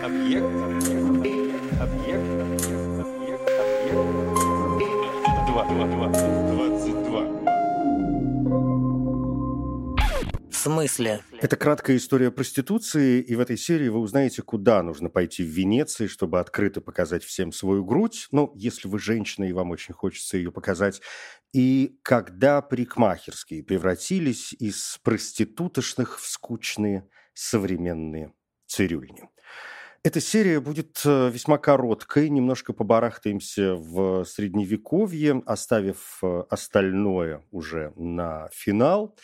Объект. Объект. Объект. Объект. Объект. Два. Два. Два. Двадцать два. В смысле? Это краткая история проституции, и в этой серии вы узнаете, куда нужно пойти в Венеции, чтобы открыто показать всем свою грудь, ну, если вы женщина и вам очень хочется ее показать, и когда парикмахерские превратились из проститутошных в скучные современные цирюльни. Эта серия будет э, весьма короткой, немножко побарахтаемся в средневековье, оставив э, остальное уже на финал.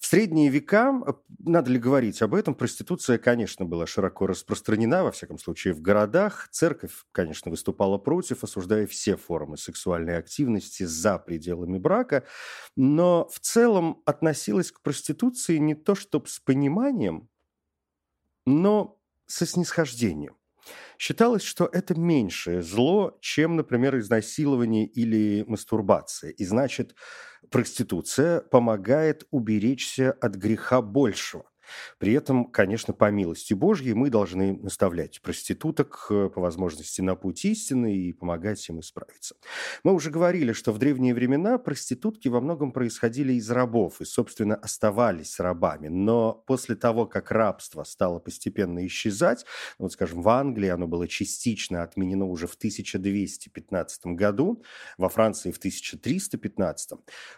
В средние века, э, надо ли говорить об этом, проституция, конечно, была широко распространена, во всяком случае, в городах. Церковь, конечно, выступала против, осуждая все формы сексуальной активности за пределами брака, но в целом относилась к проституции не то чтобы с пониманием, но со снисхождением. Считалось, что это меньшее зло, чем, например, изнасилование или мастурбация. И значит, проституция помогает уберечься от греха большего. При этом, конечно, по милости Божьей мы должны наставлять проституток э, по возможности на путь истины и помогать им исправиться. Мы уже говорили, что в древние времена проститутки во многом происходили из рабов и, собственно, оставались рабами. Но после того, как рабство стало постепенно исчезать, вот, скажем, в Англии оно было частично отменено уже в 1215 году, во Франции в 1315,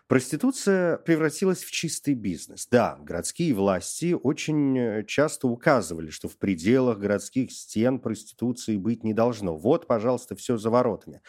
проституция превратилась в чистый бизнес. Да, городские власти очень э, часто указывали, что в пределах городских стен проституции быть не должно. Вот, пожалуйста, все за воротами.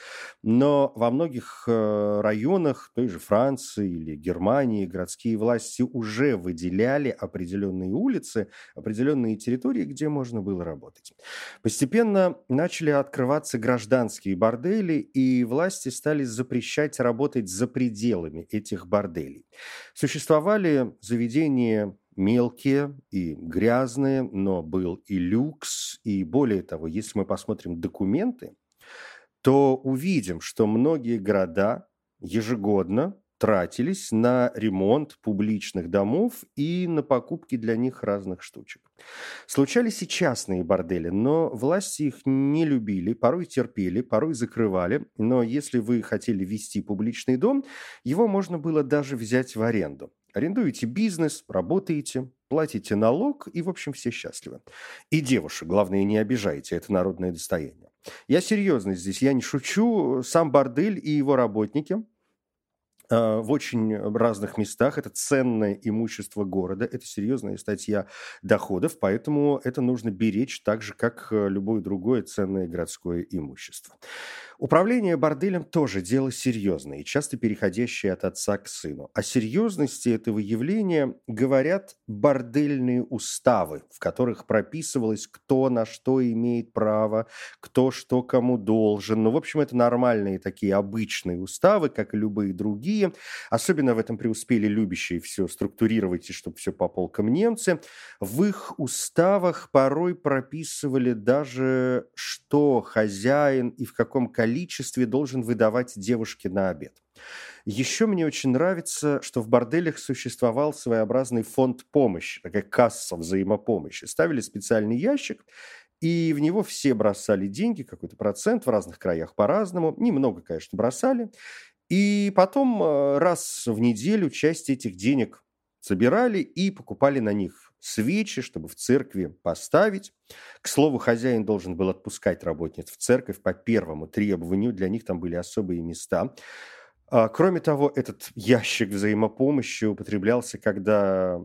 Но во многих э, районах той же Франции или Германии городские власти уже выделяли определенные улицы, определенные территории, где можно было работать. Постепенно начали открываться гражданские бордели, и власти стали запрещать работать за пределами этих борделей. Существовали заведения мелкие и грязные, но был и люкс, и более того, если мы посмотрим документы, то увидим, что многие города ежегодно тратились на ремонт публичных домов и на покупки для них разных штучек. Случались и частные бордели, но власти их не любили, порой терпели, порой закрывали, но если вы хотели вести публичный дом, его можно было даже взять в аренду. Арендуете бизнес, работаете, платите налог, и, в общем, все счастливы. И девушек, главное, не обижайте, это народное достояние. Я серьезно здесь, я не шучу. Сам бордель и его работники – а, в очень разных местах. Это ценное имущество города, это серьезная статья доходов, поэтому это нужно беречь так же, как э, любое другое ценное городское имущество. Управление борделем тоже дело серьезное и часто переходящее от отца к сыну. О серьезности этого явления говорят бордельные уставы, в которых прописывалось, кто на что имеет право, кто что кому должен. Ну, в общем, это нормальные такие обычные уставы, как и любые другие. Особенно в этом преуспели любящие все структурировать и чтобы все по полкам немцы. В их уставах порой прописывали даже, что хозяин и в каком количестве количестве должен выдавать девушке на обед. Еще мне очень нравится, что в борделях существовал своеобразный фонд помощи, такая касса взаимопомощи. Ставили специальный ящик, и в него все бросали деньги, какой-то процент, в разных краях по-разному. Немного, конечно, бросали. И потом э, раз в неделю часть этих денег собирали и покупали на них свечи, чтобы в церкви поставить. К слову, хозяин должен был отпускать работниц в церковь по первому требованию, для них там были особые места. А, кроме того, этот ящик взаимопомощи употреблялся, когда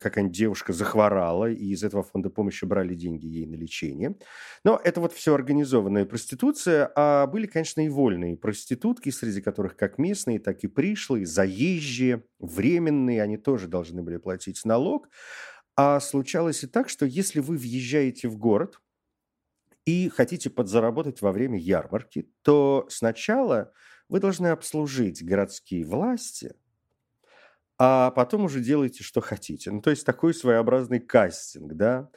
какая-нибудь девушка захворала, и из этого фонда помощи брали деньги ей на лечение. Но это вот все организованная проституция, а были, конечно, и вольные проститутки, среди которых как местные, так и пришлые, заезжие, временные, они тоже должны были платить налог. А случалось и так, что если вы въезжаете в город и хотите подзаработать во время ярмарки, то сначала вы должны обслужить городские власти, а потом уже делайте, что хотите. Ну, то есть такой своеобразный кастинг, да?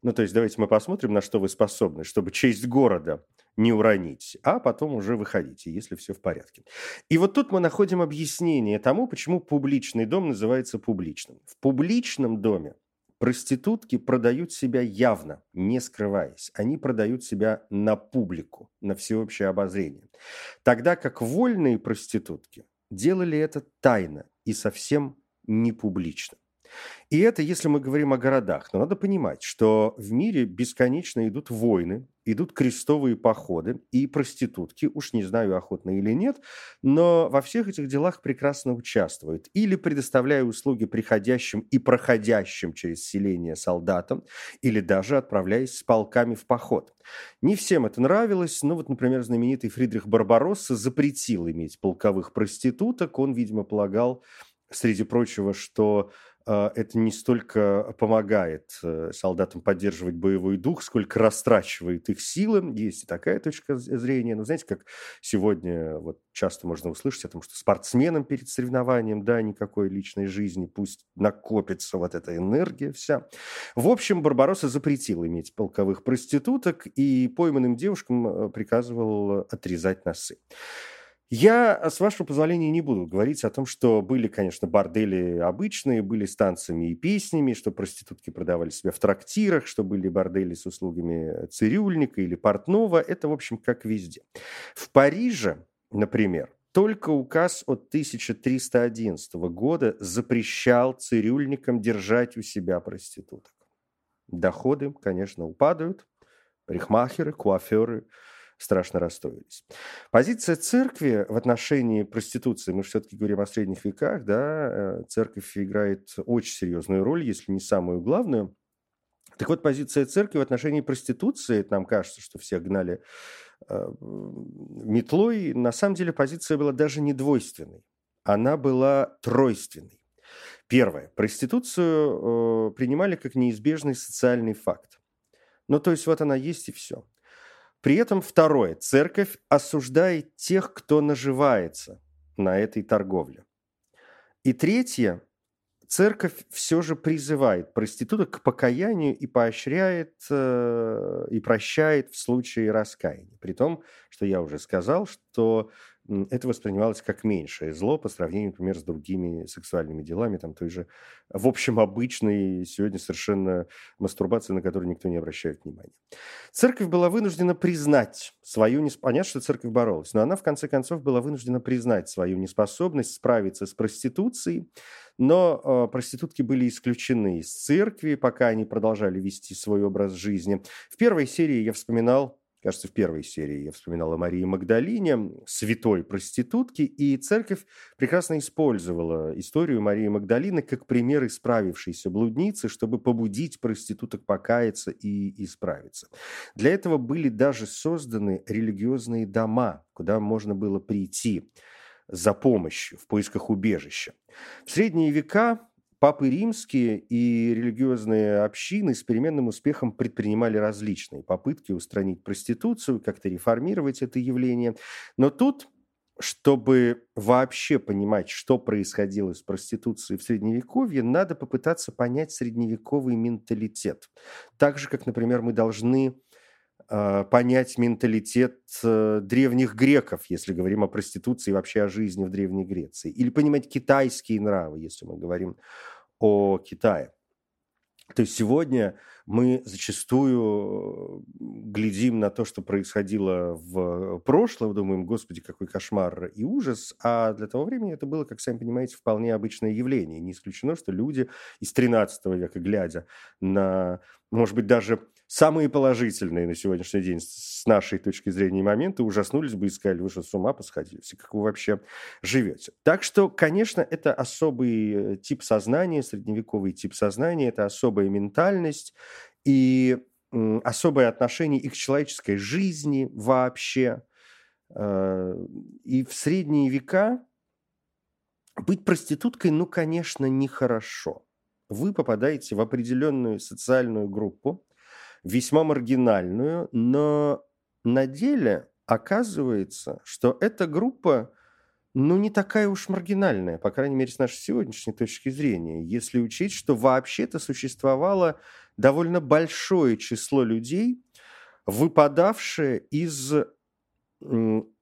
Ну, то есть давайте мы посмотрим, на что вы способны, чтобы честь города не уронить, а потом уже выходите, если все в порядке. И вот тут мы находим объяснение тому, почему публичный дом называется публичным. В публичном доме проститутки продают себя явно, не скрываясь. Они продают себя на публику, на всеобщее обозрение. Тогда как вольные проститутки делали это тайно и совсем не публично. И это, если мы говорим о городах. Но надо понимать, что в мире бесконечно идут войны, идут крестовые походы и проститутки, уж не знаю, охотно или нет, но во всех этих делах прекрасно участвуют. Или предоставляя услуги приходящим и проходящим через селение солдатам, или даже отправляясь с полками в поход. Не всем это нравилось, но вот, например, знаменитый Фридрих Барбаросса запретил иметь полковых проституток. Он, видимо, полагал, среди прочего, что это не столько помогает э, солдатам поддерживать боевой дух, сколько растрачивает их силы. Есть и такая точка зрения. Но знаете, как сегодня вот часто можно услышать о том, что спортсменам перед соревнованием, да, никакой личной жизни, пусть накопится вот эта энергия вся. В общем, Барбаросса запретил иметь полковых проституток и пойманным девушкам э, приказывал отрезать носы. Я, с вашего позволения, не буду говорить о том, что были, конечно, бордели обычные, были с танцами и песнями, что проститутки продавали себя в трактирах, что были бордели с услугами цирюльника или портного. Это, в общем, как везде. В Париже, например, только указ от 1311 года запрещал цирюльникам держать у себя проституток. Доходы, конечно, упадают. Парикмахеры, куаферы – страшно расстроились. Позиция церкви в отношении проституции, мы все-таки говорим о средних веках, да, э, церковь играет очень серьезную роль, если не самую главную. Так вот, позиция церкви в отношении проституции, нам кажется, что все гнали э, метлой, на самом деле позиция была даже не двойственной, она была тройственной. Первое. Проституцию э, принимали как неизбежный социальный факт. Ну, то есть вот она есть и все. При этом второе. Церковь осуждает тех, кто наживается на этой торговле. И третье. Церковь все же призывает проституток к покаянию и поощряет э, и прощает в случае раскаяния. При том, что я уже сказал, что это воспринималось как меньшее зло по сравнению, например, с другими сексуальными делами, там той же, в общем, обычной сегодня совершенно мастурбации, на которую никто не обращает внимания. Церковь была вынуждена признать свою... Несп... Понятно, что церковь боролась, но она, в конце концов, была вынуждена признать свою неспособность справиться с проституцией, но э, проститутки были исключены из церкви, пока они продолжали вести свой образ жизни. В первой серии я вспоминал кажется, в первой серии я вспоминал о Марии Магдалине, святой проститутке, и церковь прекрасно использовала историю Марии Магдалины как пример исправившейся блудницы, чтобы побудить проституток покаяться и исправиться. Для этого были даже созданы религиозные дома, куда можно было прийти за помощью в поисках убежища. В средние века Папы римские и религиозные общины с переменным успехом предпринимали различные попытки устранить проституцию, как-то реформировать это явление. Но тут, чтобы вообще понимать, что происходило с проституцией в Средневековье, надо попытаться понять средневековый менталитет. Так же, как, например, мы должны понять менталитет э, древних греков, если говорим о проституции и вообще о жизни в Древней Греции. Или понимать китайские нравы, если мы говорим о Китае. То есть сегодня мы зачастую глядим на то, что происходило в прошлом, думаем, господи, какой кошмар и ужас, а для того времени это было, как сами понимаете, вполне обычное явление. Не исключено, что люди из 13 века, глядя на, может быть, даже самые положительные на сегодняшний день с нашей точки зрения моменты ужаснулись бы и сказали, вы что, с ума посходили? Как вы вообще живете? Так что, конечно, это особый э, тип сознания, средневековый тип сознания, это особая ментальность и особое отношение и к человеческой жизни вообще. Э, и в средние века быть проституткой, ну, конечно, нехорошо. Вы попадаете в определенную социальную группу, весьма маргинальную, но на деле оказывается, что эта группа ну, не такая уж маргинальная, по крайней мере, с нашей сегодняшней точки зрения, если учесть, что вообще-то существовало довольно большое число людей, выпадавшие из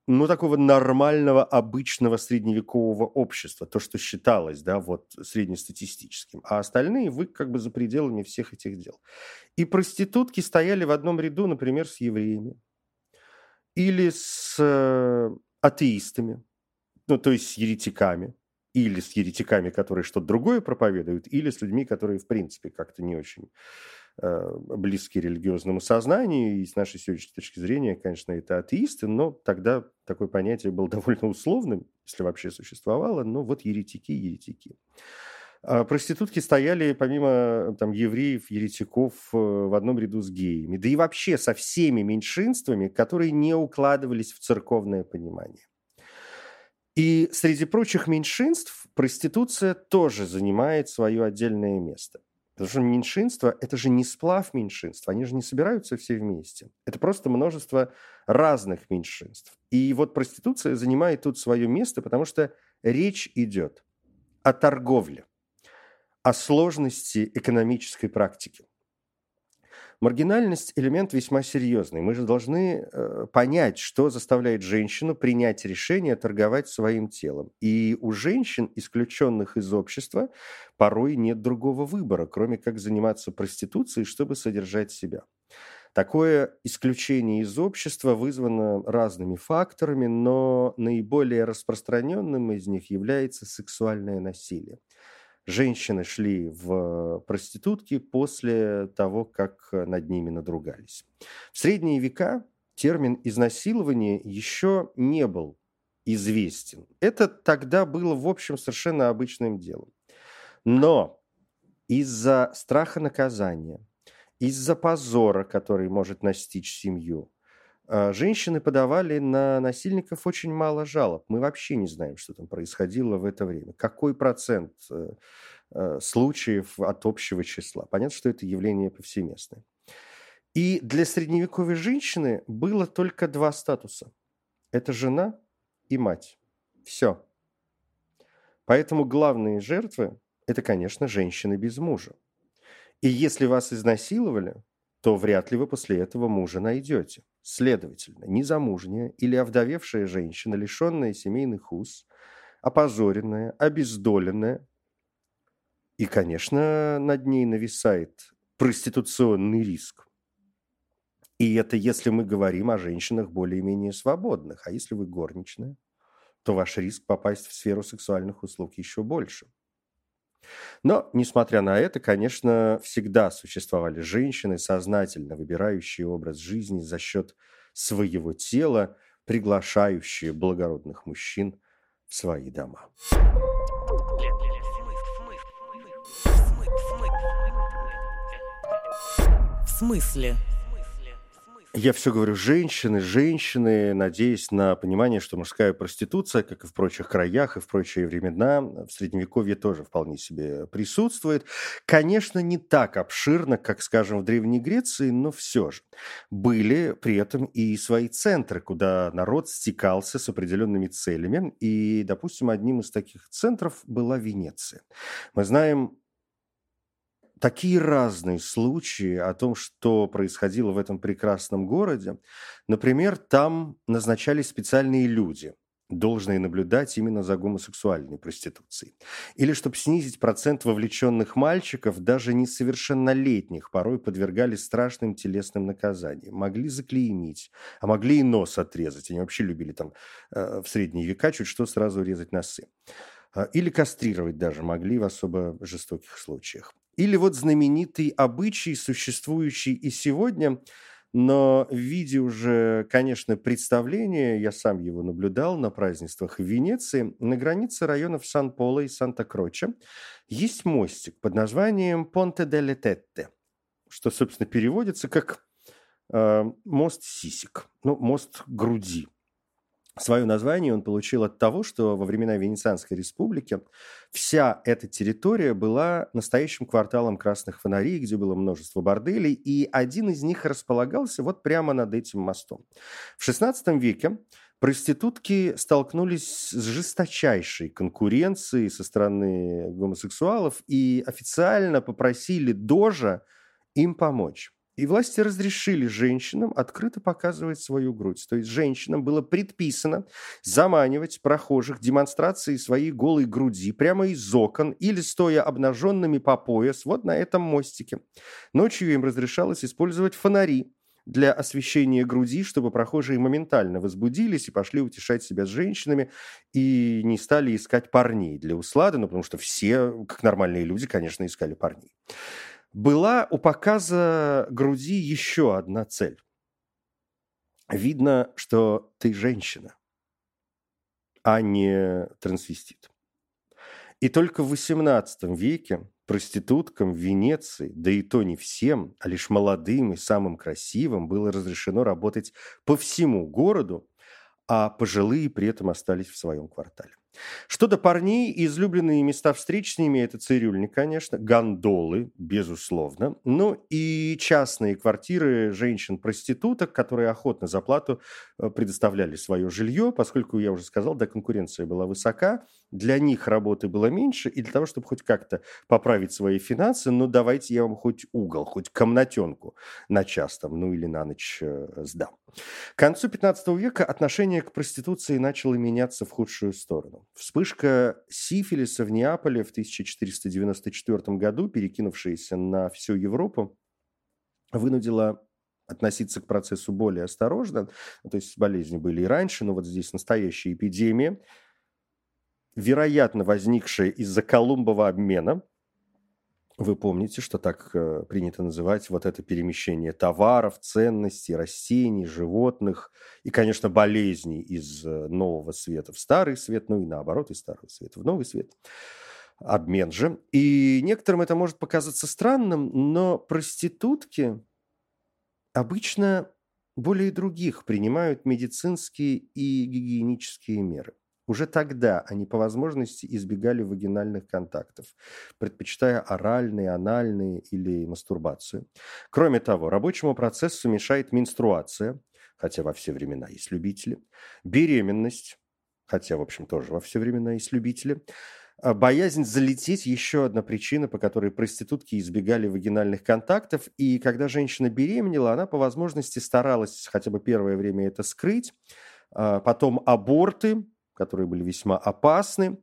ну, такого нормального, обычного средневекового общества, то, что считалось, да, вот, среднестатистическим. А остальные вы как бы за пределами всех этих дел. И проститутки стояли в одном ряду, например, с евреями или с э, атеистами, ну, то есть с еретиками, или с еретиками, которые что-то другое проповедуют, или с людьми, которые, в принципе, как-то не очень близки религиозному сознанию. И с нашей сегодняшней точки зрения, конечно, это атеисты, но тогда такое понятие было довольно условным, если вообще существовало. Но вот еретики, еретики. А проститутки стояли, помимо там, евреев, еретиков, э, в одном ряду с геями. Да и вообще со всеми меньшинствами, которые не укладывались в церковное понимание. И среди прочих меньшинств проституция тоже занимает свое отдельное место. Потому что меньшинство – это же не сплав меньшинств, они же не собираются все вместе. Это просто множество разных меньшинств. И вот проституция занимает тут свое место, потому что речь идет о торговле, о сложности экономической практики. Маргинальность – элемент весьма серьезный. Мы же должны э, понять, что заставляет женщину принять решение торговать своим телом. И у женщин, исключенных из общества, порой нет другого выбора, кроме как заниматься проституцией, чтобы содержать себя. Такое исключение из общества вызвано разными факторами, но наиболее распространенным из них является сексуальное насилие женщины шли в проститутки после того, как над ними надругались. В средние века термин изнасилование еще не был известен. Это тогда было, в общем, совершенно обычным делом. Но из-за страха наказания, из-за позора, который может настичь семью, женщины подавали на насильников очень мало жалоб. Мы вообще не знаем, что там происходило в это время. Какой процент э, э, случаев от общего числа. Понятно, что это явление повсеместное. И для средневековой женщины было только два статуса. Это жена и мать. Все. Поэтому главные жертвы – это, конечно, женщины без мужа. И если вас изнасиловали, то вряд ли вы после этого мужа найдете. Следовательно, незамужняя или овдовевшая женщина, лишенная семейных уз, опозоренная, обездоленная, и, конечно, над ней нависает проституционный риск. И это если мы говорим о женщинах более-менее свободных. А если вы горничная, то ваш риск попасть в сферу сексуальных услуг еще больше. Но, несмотря на это, конечно, всегда существовали женщины, сознательно выбирающие образ жизни за счет своего тела, приглашающие благородных мужчин в свои дома. В смысле? Я все говорю женщины, женщины, надеясь на понимание, что мужская проституция, как и в прочих краях, и в прочие времена, в Средневековье тоже вполне себе присутствует. Конечно, не так обширно, как, скажем, в Древней Греции, но все же. Были при этом и свои центры, куда народ стекался с определенными целями. И, допустим, одним из таких центров была Венеция. Мы знаем такие разные случаи о том, что происходило в этом прекрасном городе. Например, там назначались специальные люди, должные наблюдать именно за гомосексуальной проституцией. Или чтобы снизить процент вовлеченных мальчиков, даже несовершеннолетних, порой подвергали страшным телесным наказаниям. Могли заклеймить, а могли и нос отрезать. Они вообще любили там э, в средние века чуть что сразу резать носы. А, или кастрировать даже могли в особо жестоких случаях. Или вот знаменитый обычай, существующий и сегодня, но в виде уже, конечно, представления, я сам его наблюдал на празднествах в Венеции, на границе районов Сан-Поло и Санта-Кроче есть мостик под названием Понте деле Тетте, что, собственно, переводится как э, мост сисек, ну, мост груди. Свое название он получил от того, что во времена Венецианской республики вся эта территория была настоящим кварталом красных фонарей, где было множество борделей, и один из них располагался вот прямо над этим мостом. В XVI веке проститутки столкнулись с жесточайшей конкуренцией со стороны гомосексуалов и официально попросили Дожа им помочь. И власти разрешили женщинам открыто показывать свою грудь. То есть женщинам было предписано заманивать прохожих демонстрацией своей голой груди прямо из окон или стоя обнаженными по пояс вот на этом мостике. Ночью им разрешалось использовать фонари для освещения груди, чтобы прохожие моментально возбудились и пошли утешать себя с женщинами и не стали искать парней для услады, ну, потому что все, как нормальные люди, конечно, искали парней. Была у показа груди еще одна цель. Видно, что ты женщина, а не трансвестит. И только в XVIII веке проституткам в Венеции, да и то не всем, а лишь молодым и самым красивым, было разрешено работать по всему городу, а пожилые при этом остались в своем квартале. Что до парней, излюбленные места встреч с ними – это цирюльник, конечно, гондолы, безусловно, ну и частные квартиры женщин-проституток, которые охотно за плату э, предоставляли свое жилье, поскольку, я уже сказал, да, конкуренция была высока, для них работы было меньше, и для того, чтобы хоть как-то поправить свои финансы, ну давайте я вам хоть угол, хоть комнатенку на час там, ну или на ночь э, сдам. К концу 15 века отношение к проституции начало меняться в худшую сторону. Вспышка сифилиса в Неаполе в 1494 году, перекинувшаяся на всю Европу, вынудила относиться к процессу более осторожно. То есть болезни были и раньше, но вот здесь настоящая эпидемия, вероятно возникшая из-за Колумбова обмена – вы помните, что так э, принято называть вот это перемещение товаров, ценностей, растений, животных и, конечно, болезней из э, нового света в старый свет, ну и наоборот, из старого света в новый свет. Обмен же. И некоторым это может показаться странным, но проститутки обычно более других принимают медицинские и гигиенические меры. Уже тогда они по возможности избегали вагинальных контактов, предпочитая оральные, анальные или мастурбацию. Кроме того, рабочему процессу мешает менструация, хотя во все времена есть любители, беременность, хотя, в общем, тоже во все времена есть любители, а Боязнь залететь – еще одна причина, по которой проститутки избегали вагинальных контактов. И когда женщина беременела, она по возможности старалась хотя бы первое время это скрыть. А потом аборты, которые были весьма опасны.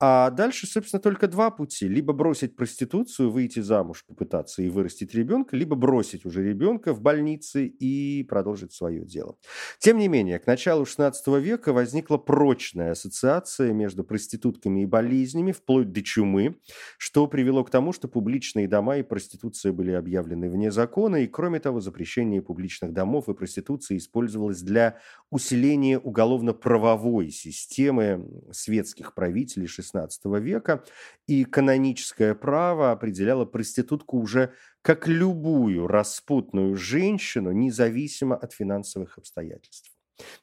А дальше, собственно, только два пути. Либо бросить проституцию, выйти замуж, попытаться и вырастить ребенка, либо бросить уже ребенка в больнице и продолжить свое дело. Тем не менее, к началу XVI века возникла прочная ассоциация между проститутками и болезнями, вплоть до чумы, что привело к тому, что публичные дома и проституция были объявлены вне закона, и, кроме того, запрещение публичных домов и проституции использовалось для усиления уголовно-правовой системы светских правителей XVI века, и каноническое право определяло проститутку уже как любую распутную женщину, независимо от финансовых обстоятельств.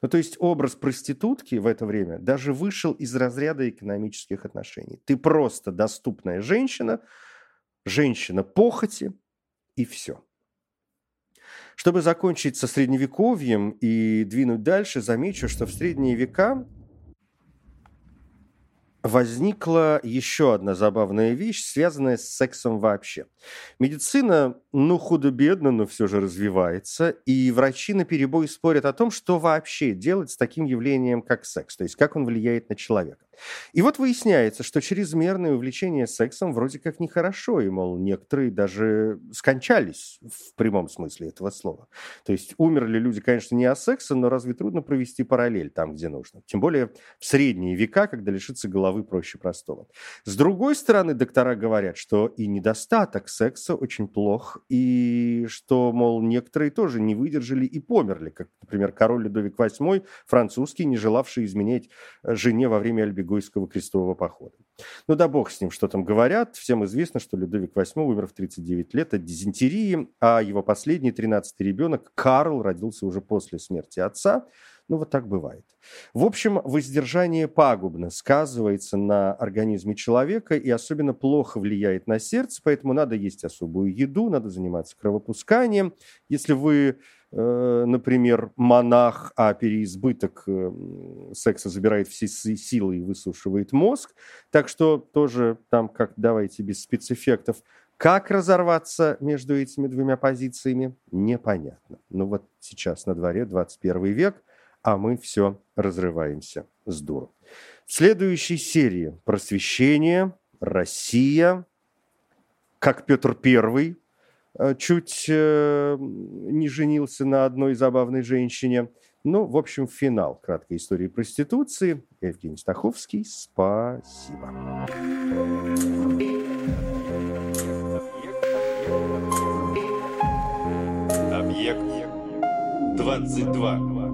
Ну, то есть образ проститутки в это время даже вышел из разряда экономических отношений. Ты просто доступная женщина, женщина похоти, и все. Чтобы закончить со средневековьем и двинуть дальше, замечу, что в средние века возникла еще одна забавная вещь, связанная с сексом вообще. Медицина, ну, худо-бедно, но все же развивается, и врачи на перебой спорят о том, что вообще делать с таким явлением, как секс, то есть как он влияет на человека. И вот выясняется, что чрезмерное увлечение сексом вроде как нехорошо, и, мол, некоторые даже скончались в прямом смысле этого слова. То есть умерли люди, конечно, не от секса, но разве трудно провести параллель там, где нужно? Тем более в средние века, когда лишиться головы проще простого. С другой стороны, доктора говорят, что и недостаток секса очень плох, и что, мол, некоторые тоже не выдержали и померли, как, например, король Людовик VIII, французский, не желавший изменять жене во время альбегойского Альбегойского крестового похода. Ну да бог с ним, что там говорят. Всем известно, что Людовик VIII умер в 39 лет от дизентерии, а его последний, 13-й ребенок, Карл, родился уже после смерти отца. Ну, вот так бывает. В общем, воздержание пагубно сказывается на организме человека и особенно плохо влияет на сердце, поэтому надо есть особую еду, надо заниматься кровопусканием. Если вы Э, например, монах, а переизбыток э, секса забирает все силы и высушивает мозг. Так что тоже там, как давайте без спецэффектов, Как разорваться между этими двумя позициями, непонятно. Но вот сейчас на дворе 21 век, а мы все разрываемся с дуру. В следующей серии «Просвещение», «Россия», как Петр Первый э, чуть э, не женился на одной забавной женщине. Ну, в общем, финал краткой истории проституции. Евгений Стаховский, спасибо. Объект 22.